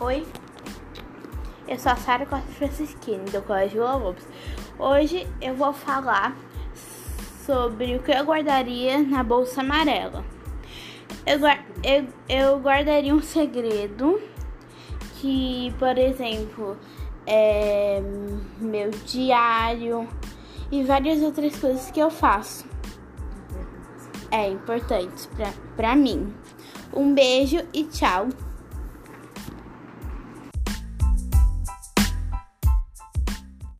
Oi, eu sou a Sara Costa Francisquini, do Colégio Lobos. Hoje eu vou falar sobre o que eu guardaria na bolsa amarela. Eu, eu, eu guardaria um segredo que, por exemplo, é meu diário e várias outras coisas que eu faço. É importante pra, pra mim. Um beijo e tchau.